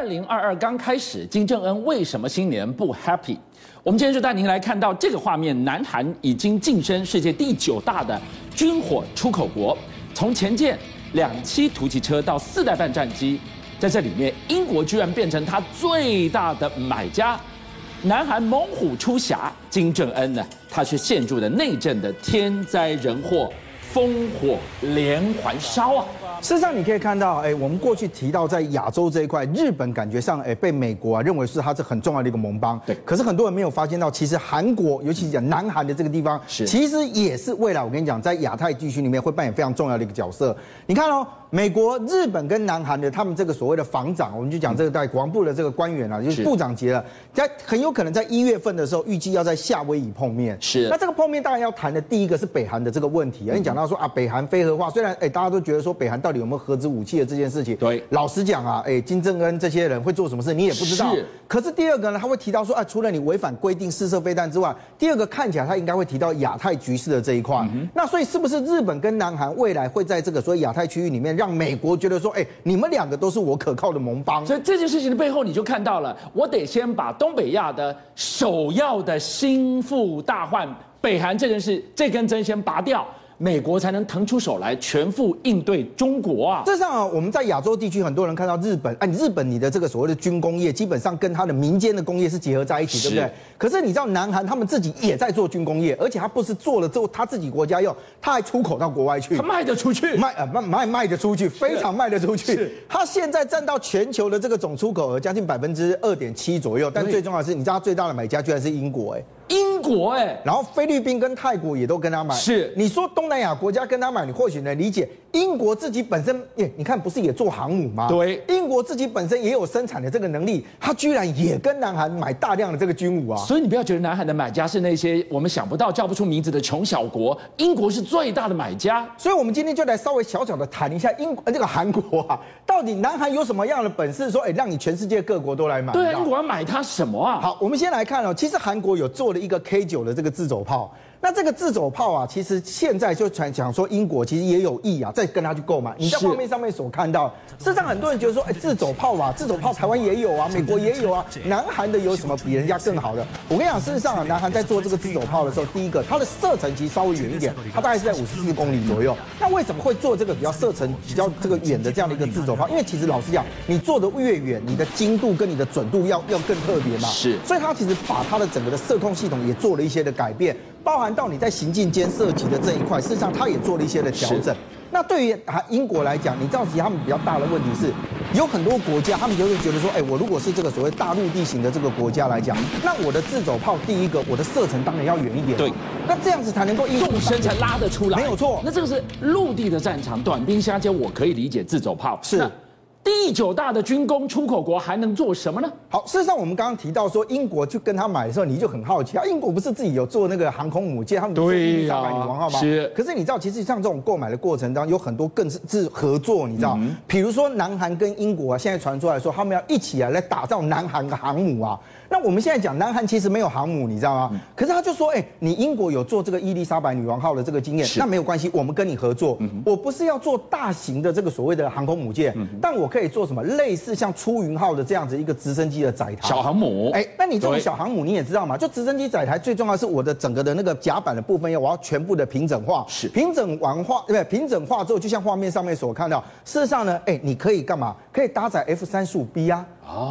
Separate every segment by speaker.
Speaker 1: 二零二二刚开始，金正恩为什么新年不 happy？我们今天就带您来看到这个画面：南韩已经晋升世界第九大的军火出口国，从前舰两栖突击车到四代半战机，在这里面，英国居然变成他最大的买家。南韩猛虎出柙，金正恩呢，他却陷入了内政的天灾人祸，烽火连环烧啊！
Speaker 2: 事实上，你可以看到，哎，我们过去提到在亚洲这一块，日本感觉上，哎，被美国啊认为是它是很重要的一个盟邦。
Speaker 1: 对。
Speaker 2: 可是很多人没有发现到，其实韩国，尤其是讲南韩的这个地方，是其实也是未来我跟你讲，在亚太地区里面会扮演非常重要的一个角色。你看哦。美国、日本跟南韩的他们这个所谓的防长，我们就讲这个在国防部的这个官员啊，就是部长级了，在很有可能在一月份的时候，预计要在夏威夷碰面。
Speaker 1: 是。
Speaker 2: 那这个碰面当然要谈的第一个是北韩的这个问题啊。你讲到说啊，北韩非核化，虽然哎大家都觉得说北韩到底有没有核子武器的这件事情，
Speaker 1: 对。
Speaker 2: 老实讲啊，哎金正恩这些人会做什么事，你也不知道。是。可是第二个呢，他会提到说啊，除了你违反规定试射飞弹之外，第二个看起来他应该会提到亚太局势的这一块。那所以是不是日本跟南韩未来会在这个所谓亚太区域里面让美国觉得？说，哎，你们两个都是我可靠的盟邦，
Speaker 1: 所以这件事情的背后，你就看到了，我得先把东北亚的首要的心腹大患北韩这件事这根针先拔掉。美国才能腾出手来全副应对中国啊！
Speaker 2: 事实上啊，我们在亚洲地区，很多人看到日本，哎，日本你的这个所谓的军工业，基本上跟它的民间的工业是结合在一起，对不对？可是你知道，南韩他们自己也在做军工业，而且他不是做了之后他自己国家用，他还出口到国外去，
Speaker 1: 他卖得出去，
Speaker 2: 卖呃卖卖卖得出去，非常卖得出去。他现在占到全球的这个总出口额将近百分之二点七左右，但最重要的是，你知道他最大的买家居然是英国，哎。
Speaker 1: 英国哎、欸，
Speaker 2: 然后菲律宾跟泰国也都跟他买。
Speaker 1: 是，
Speaker 2: 你说东南亚国家跟他买，你或许能理解。英国自己本身，耶，你看不是也做航母吗？
Speaker 1: 对，
Speaker 2: 英国自己本身也有生产的这个能力，他居然也跟南韩买大量的这个军武啊。
Speaker 1: 所以你不要觉得南韩的买家是那些我们想不到、叫不出名字的穷小国，英国是最大的买家。
Speaker 2: 所以，我们今天就来稍微小小的谈一下英呃这个韩国啊，到底南韩有什么样的本事，说哎让你全世界各国都来买？
Speaker 1: 对啊，英国要买它什么啊？
Speaker 2: 好，我们先来看哦，其实韩国有做了一个 K 九的这个自走炮。那这个自走炮啊，其实现在就传讲说英国其实也有意啊，在跟他去购买。你在画面上面所看到，事实上很多人觉得说，哎，自走炮啊，自走炮台湾也有啊，美国也有啊，南韩的有什么比人家更好的？我跟你讲，事实上啊，南韩在做这个自走炮的时候，第一个它的射程其实稍微远一点，它大概是在五十四公里左右。那为什么会做这个比较射程比较这个远的这样的一个自走炮？因为其实老实讲，你做的越远，你的精度跟你的准度要要更特别嘛。
Speaker 1: 是，
Speaker 2: 所以它其实把它的整个的射控系统也做了一些的改变。包含到你在行进间涉及的这一块，事实上它也做了一些的调整。那对于啊英国来讲，你知道其实他们比较大的问题是，有很多国家他们就会觉得说，哎，我如果是这个所谓大陆地形的这个国家来讲，那我的自走炮第一个，我的射程当然要远一点。
Speaker 1: 对，
Speaker 2: 那这样子才能够
Speaker 1: 纵深才拉得出来。
Speaker 2: 没有错。
Speaker 1: 那这个是陆地的战场，短兵相接，我可以理解自走炮
Speaker 2: 是。
Speaker 1: 第九大的军工出口国还能做什么呢？
Speaker 2: 好，事实上我们刚刚提到说英国去跟他买的时候，你就很好奇啊，英国不是自己有做那个航空母舰，他们做伊丽莎白女王号吗？是。可是你知道，其实像这种购买的过程当中，有很多更是是合作，你知道？嗯。比如说南韩跟英国啊，现在传出来说他们要一起啊来打造南韩的航母啊。那我们现在讲南韩其实没有航母，你知道吗？嗯、可是他就说，哎、欸，你英国有做这个伊丽莎白女王号的这个经验，那没有关系，我们跟你合作。嗯、我不是要做大型的这个所谓的航空母舰，嗯、但我可以做什么类似像出云号的这样子一个直升机的载台。
Speaker 1: 小航母。哎、
Speaker 2: 欸，那你这种小航母你也知道嘛？就直升机载台最重要是我的整个的那个甲板的部分要我要全部的平整化。
Speaker 1: 是。
Speaker 2: 平整完化，对不对？平整化之后，就像画面上面所看到，事实上呢，哎、欸，你可以干嘛？可以搭载 F 三十五 B 啊。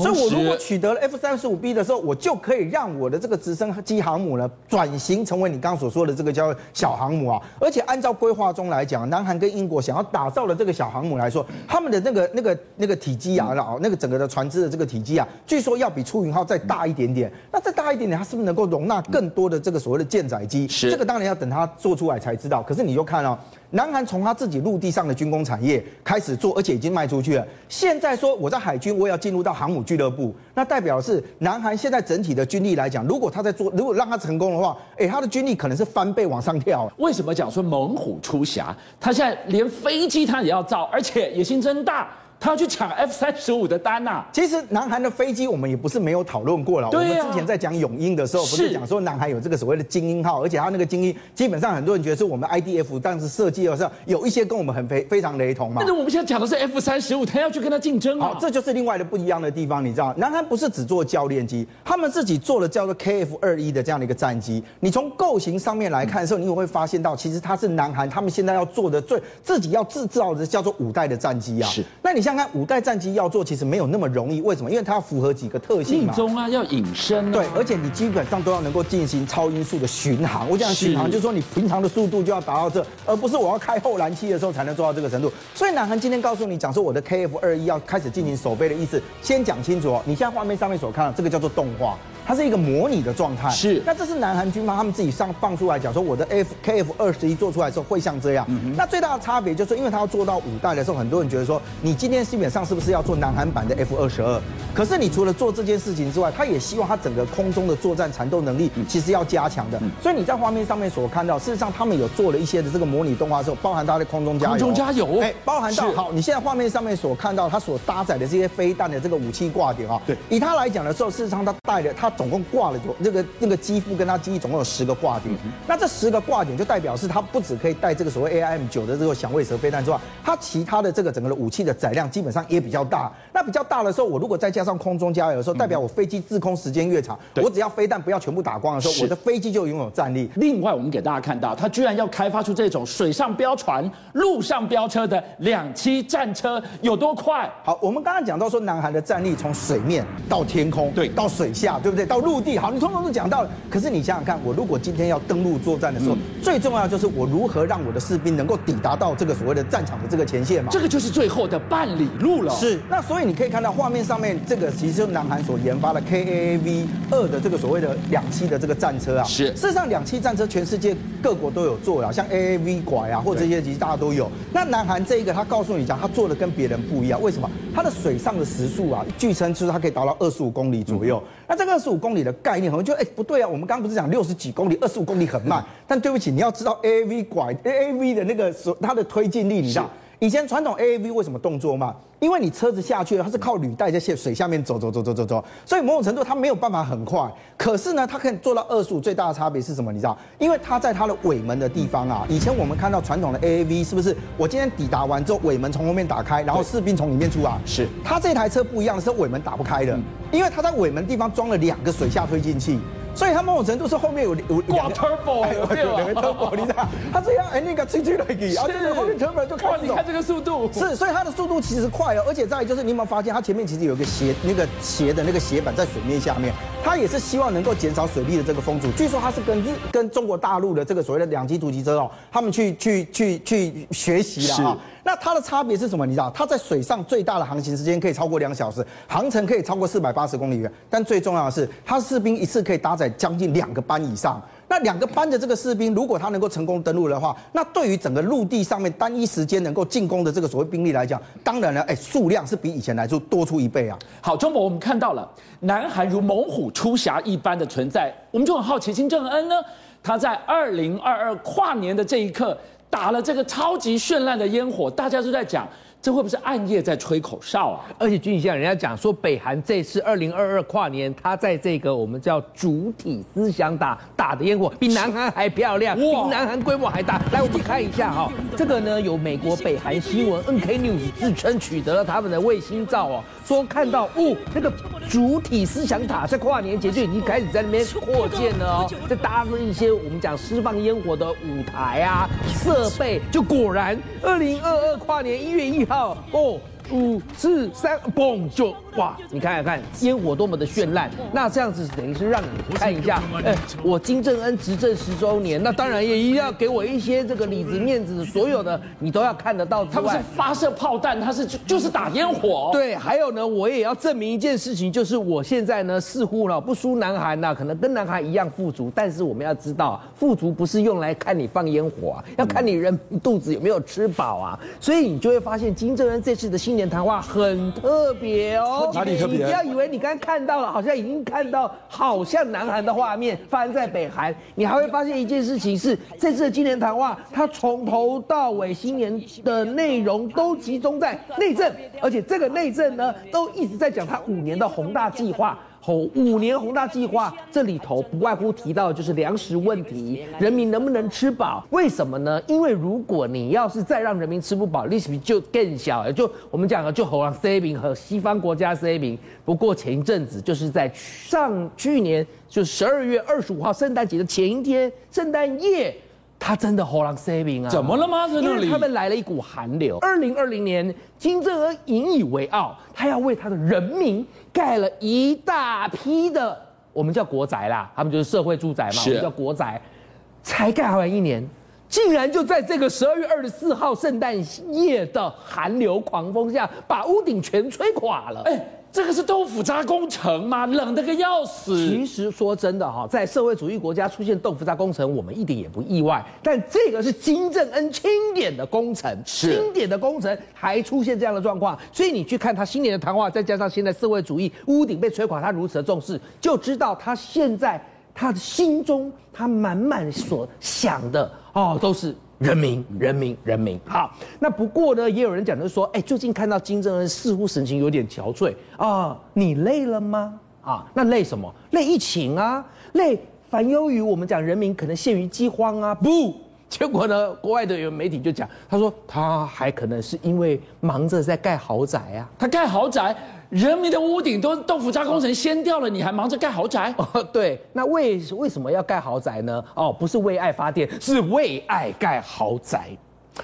Speaker 2: 所以，我如果取得了 F 三十五 B 的时候，我就可以让我的这个直升机航母呢转型成为你刚刚所说的这个叫小航母啊。而且，按照规划中来讲，南韩跟英国想要打造的这个小航母来说，他们的那个那个那个体积啊，然后那个整个的船只的这个体积啊，据说要比出云号再大一点点。那再大一点点，它是不是能够容纳更多的这个所谓的舰载机？是这个当然要等它做出来才知道。可是你就看哦。南韩从他自己陆地上的军工产业开始做，而且已经卖出去了。现在说我在海军，我也要进入到航母俱乐部，那代表是南韩现在整体的军力来讲，如果他在做，如果让他成功的话，哎，他的军力可能是翻倍往上跳。
Speaker 1: 为什么讲说猛虎出峡？他现在连飞机他也要造，而且野心真大。他要去抢 F 三十五的单呐、啊。
Speaker 2: 其实南韩的飞机我们也不是没有讨论过了。对、啊、我们之前在讲永鹰的时候，不是讲说南韩有这个所谓的精英号，而且他那个精英基本上很多人觉得是我们 IDF 当时设计的时候有一些跟我们很非非常雷同嘛。
Speaker 1: 但是我们现在讲的是 F 三十五，他要去跟他竞争啊。
Speaker 2: 好，这就是另外的不一样的地方，你知道，南韩不是只做教练机，他们自己做了叫做 KF 二一的这样的一个战机。你从构型上面来看的时候，你也会发现到，其实它是南韩他们现在要做的最自己要制造的叫做五代的战机啊。
Speaker 1: 是。
Speaker 2: 那你想想看，五代战机要做，其实没有那么容易。为什么？因为它要符合几个特性嘛。
Speaker 1: 立中啊，要隐身、啊。
Speaker 2: 对，而且你基本上都要能够进行超音速的巡航。我讲巡航，就是说你平常的速度就要达到这，而不是我要开后燃器的时候才能做到这个程度。所以南韩今天告诉你讲说，我的 KF 二一要开始进行首飞的意思，先讲清楚哦。你现在画面上面所看到这个叫做动画。它是一个模拟的状态，
Speaker 1: 是。
Speaker 2: 那这是南韩军方他们自己上放出来讲说，我的 F KF 二十一做出来的时候会像这样。嗯、那最大的差别就是，因为它要做到五代的时候，很多人觉得说，你今天基本上是不是要做南韩版的 F 二十二？可是你除了做这件事情之外，他也希望他整个空中的作战缠斗能力其实要加强的。所以你在画面上面所看到，事实上他们有做了一些的这个模拟动画之后，包含它的空中加油，
Speaker 1: 空中加油，哎，
Speaker 2: 包含到好，你现在画面上面所看到他所搭载的这些飞弹的这个武器挂点啊，
Speaker 1: 对，
Speaker 2: 以他来讲的时候，事实上他带的，它总共挂了有。那个那个机腹跟它机翼总共有十个挂点，那这十个挂点就代表是它不只可以带这个所谓 AIM 九的这个响尾蛇飞弹之外，它其他的这个整个的武器的载量基本上也比较大。那比较大的时候，我如果再加上空中加油的时候，代表我飞机滞空时间越长，我只要飞弹不要全部打光的时候，我的飞机就拥有战力。
Speaker 1: 另外，我们给大家看到，它居然要开发出这种水上飙船、陆上飙车的两栖战车，有多快？
Speaker 2: 好，我们刚刚讲到说，南韩的战力从水面到天空，对，到水下，对不对？到陆地，好。你通通都讲到了，可是你想想看，我如果今天要登陆作战的时候，嗯、最重要就是我如何让我的士兵能够抵达到这个所谓的战场的这个前线嘛？
Speaker 1: 这个就是最后的半里路了。
Speaker 2: 是，那所以你可以看到画面上面这个，其实是南韩所研发的 KAAV 二的这个所谓的两栖的这个战车啊。
Speaker 1: 是，
Speaker 2: 事实上两栖战车全世界各国都有做啊，像 AAV 拐啊，或者这些其实大家都有。那南韩这一个，他告诉你讲，他做的跟别人不一样，为什么？它的水上的时速啊，据称就是它可以达到二十五公里左右。那这个二十五公里的概念，我们就哎不对啊，我们刚不是讲六十几公里，二十五公里很慢。但对不起，你要知道 AAV 拐 AAV 的那个所它的推进力，你知道？以前传统 AAV 为什么动作慢？因为你车子下去了，它是靠履带在水水下面走走走走走走，所以某种程度它没有办法很快。可是呢，它可以做到二十五。最大的差别是什么？你知道？因为它在它的尾门的地方啊，以前我们看到传统的 AAV 是不是？我今天抵达完之后，尾门从后面打开，然后士兵从里面出啊。
Speaker 1: 是。
Speaker 2: 它这台车不一样的是尾门打不开的，因为它在尾门地方装了两个水下推进器。所以它某种程度是后面有有
Speaker 1: 挂 turbo，
Speaker 2: 有两个 turbo，你知道？它这样哎那个吹吹了一下，然后后面 turbo 就。
Speaker 1: 你看这个速度。
Speaker 2: 是，所以它的速度其实快哦，而且再就是你有没有发现，它前面其实有一个斜那个斜的那个斜板在水面下面，它也是希望能够减少水力的这个风阻。据说它是跟日跟中国大陆的这个所谓的两栖突击车哦，他们去去去去学习的啊。那它的差别是什么？你知道，它在水上最大的航行时间可以超过两小时，航程可以超过四百八十公里远。但最重要的是，它士兵一次可以搭载将近两个班以上。那两个班的这个士兵，如果他能够成功登陆的话，那对于整个陆地上面单一时间能够进攻的这个所谓兵力来讲，当然了，哎，数量是比以前来说多出一倍啊。
Speaker 1: 好，钟博，我们看到了南韩如猛虎出柙一般的存在，我们就很好奇，金正恩呢，他在二零二二跨年的这一刻。打了这个超级绚烂的烟火，大家都在讲。这会不会是暗夜在吹口哨啊？
Speaker 3: 而且军像人家讲说，北韩这次二零二二跨年，他在这个我们叫主体思想打打的烟火，比南韩还漂亮，比南韩规模还大。来，我们看一下哈，这个呢有美国北韩新闻 NK News 自称取得了他们的卫星照哦，说看到哦那个主体思想塔在跨年节就已经开始在那边扩建了哦，在搭了一些我们讲释放烟火的舞台啊设备，就果然二零二二跨年一月一号。哦，五四三，嘣就。哇，你看看看烟火多么的绚烂，那这样子等于是让你看一下，哎，我金正恩执政十周年，那当然也一定要给我一些这个里子面子，所有的你都要看得到。
Speaker 1: 他不是发射炮弹，他是就就是打烟火。
Speaker 3: 对，还有呢，我也要证明一件事情，就是我现在呢似乎呢不输南韩呐，可能跟南韩一样富足，但是我们要知道，富足不是用来看你放烟火啊，要看你人肚子有没有吃饱啊。所以你就会发现金正恩这次的新年谈话很特别哦。哦。
Speaker 2: 哪里特别？
Speaker 3: 你不要以为你刚刚看到了，好像已经看到好像南韩的画面发生在北韩，你还会发现一件事情是，这次的今年谈话，它从头到尾新年的内容都集中在内政，而且这个内政呢，都一直在讲他五年的宏大计划。五年宏大计划这里头不外乎提到就是粮食问题，人民能不能吃饱？为什么呢？因为如果你要是再让人民吃不饱，利息就更小。就我们讲的，就好像 saving 和西方国家 saving。不过前一阵子就是在上去年就十二月二十五号圣诞节的前一天，圣诞夜。他真的好狼 saving 啊？
Speaker 1: 怎么了吗？
Speaker 3: 因为他们来了一股寒流。二零二零年，金正恩引以为傲，他要为他的人民盖了一大批的，我们叫国宅啦，他们就是社会住宅嘛，我们叫国宅。才盖完一年，竟然就在这个十二月二十四号圣诞夜的寒流狂风下，把屋顶全吹垮了。哎。
Speaker 1: 这个是豆腐渣工程吗？冷的个要死。
Speaker 3: 其实说真的哈，在社会主义国家出现豆腐渣工程，我们一点也不意外。但这个是金正恩钦点的工程，钦点的工程还出现这样的状况，所以你去看他新年的谈话，再加上现在社会主义屋顶被摧垮，他如此的重视，就知道他现在他的心中他满满所想的哦都是。人民，人民，人民。好，那不过呢，也有人讲就是说，哎，最近看到金正恩似乎神情有点憔悴啊，你累了吗？啊，那累什么？累疫情啊，累烦忧于我们讲人民可能陷于饥荒啊？不，结果呢，国外的有媒体就讲，他说他还可能是因为忙着在盖豪宅啊，
Speaker 1: 他盖豪宅。人民的屋顶都豆腐渣工程掀掉了，你还忙着盖豪宅？
Speaker 3: 哦，对，那为为什么要盖豪宅呢？哦，不是为爱发电，是为爱盖豪宅。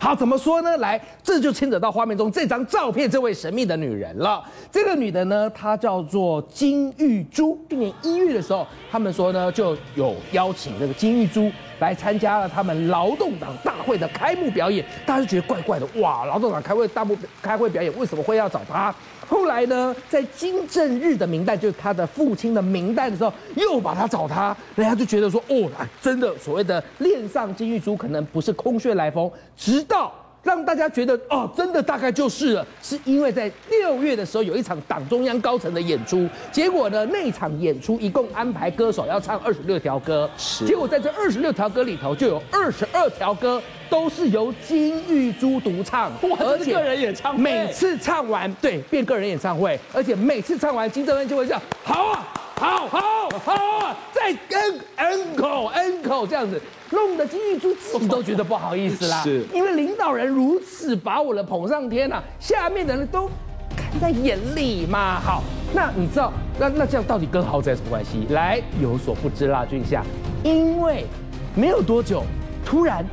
Speaker 3: 好，怎么说呢？来，这就牵扯到画面中这张照片，这位神秘的女人了。这个女的呢，她叫做金玉珠。去年一月的时候，他们说呢，就有邀请这个金玉珠来参加了他们劳动党大会的开幕表演。大家就觉得怪怪的，哇，劳动党开会大幕开会表演，为什么会要找她？后来呢，在金正日的名单，就是他的父亲的名单的时候，又把他找他，人家就觉得说，哦，真的所谓的恋上金玉珠，可能不是空穴来风，只 直到。让大家觉得哦，真的大概就是了，是因为在六月的时候有一场党中央高层的演出，结果呢，那场演出一共安排歌手要唱二十六条歌，是，结果在这二十六条歌里头就有二十二条歌都是由金玉珠独唱，
Speaker 1: 而且个人演唱会，
Speaker 3: 每次唱完对变个人演唱会，而且每次唱完金正恩就会这样，好啊，好好好啊，再跟 encore encore 这样子。弄得金玉珠自己都觉得不好意思啦，是，因为领导人如此把我的捧上天呐，下面的人都看在眼里嘛。好，那你知道，那那这样到底跟豪宅有什么关系？来，有所不知啦，俊相，因为没有多久，突然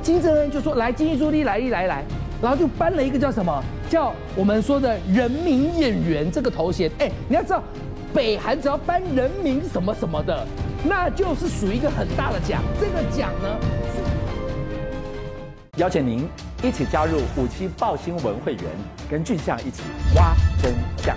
Speaker 3: 金正恩就说：“来，金玉珠，你来，你来来。”然后就颁了一个叫什么？叫我们说的人民演员这个头衔。哎，你要知道，北韩只要颁人民什么什么的。那就是属于一个很大的奖，这个奖呢，
Speaker 1: 邀请您一起加入五七报新闻会员，跟俊相一起挖真相。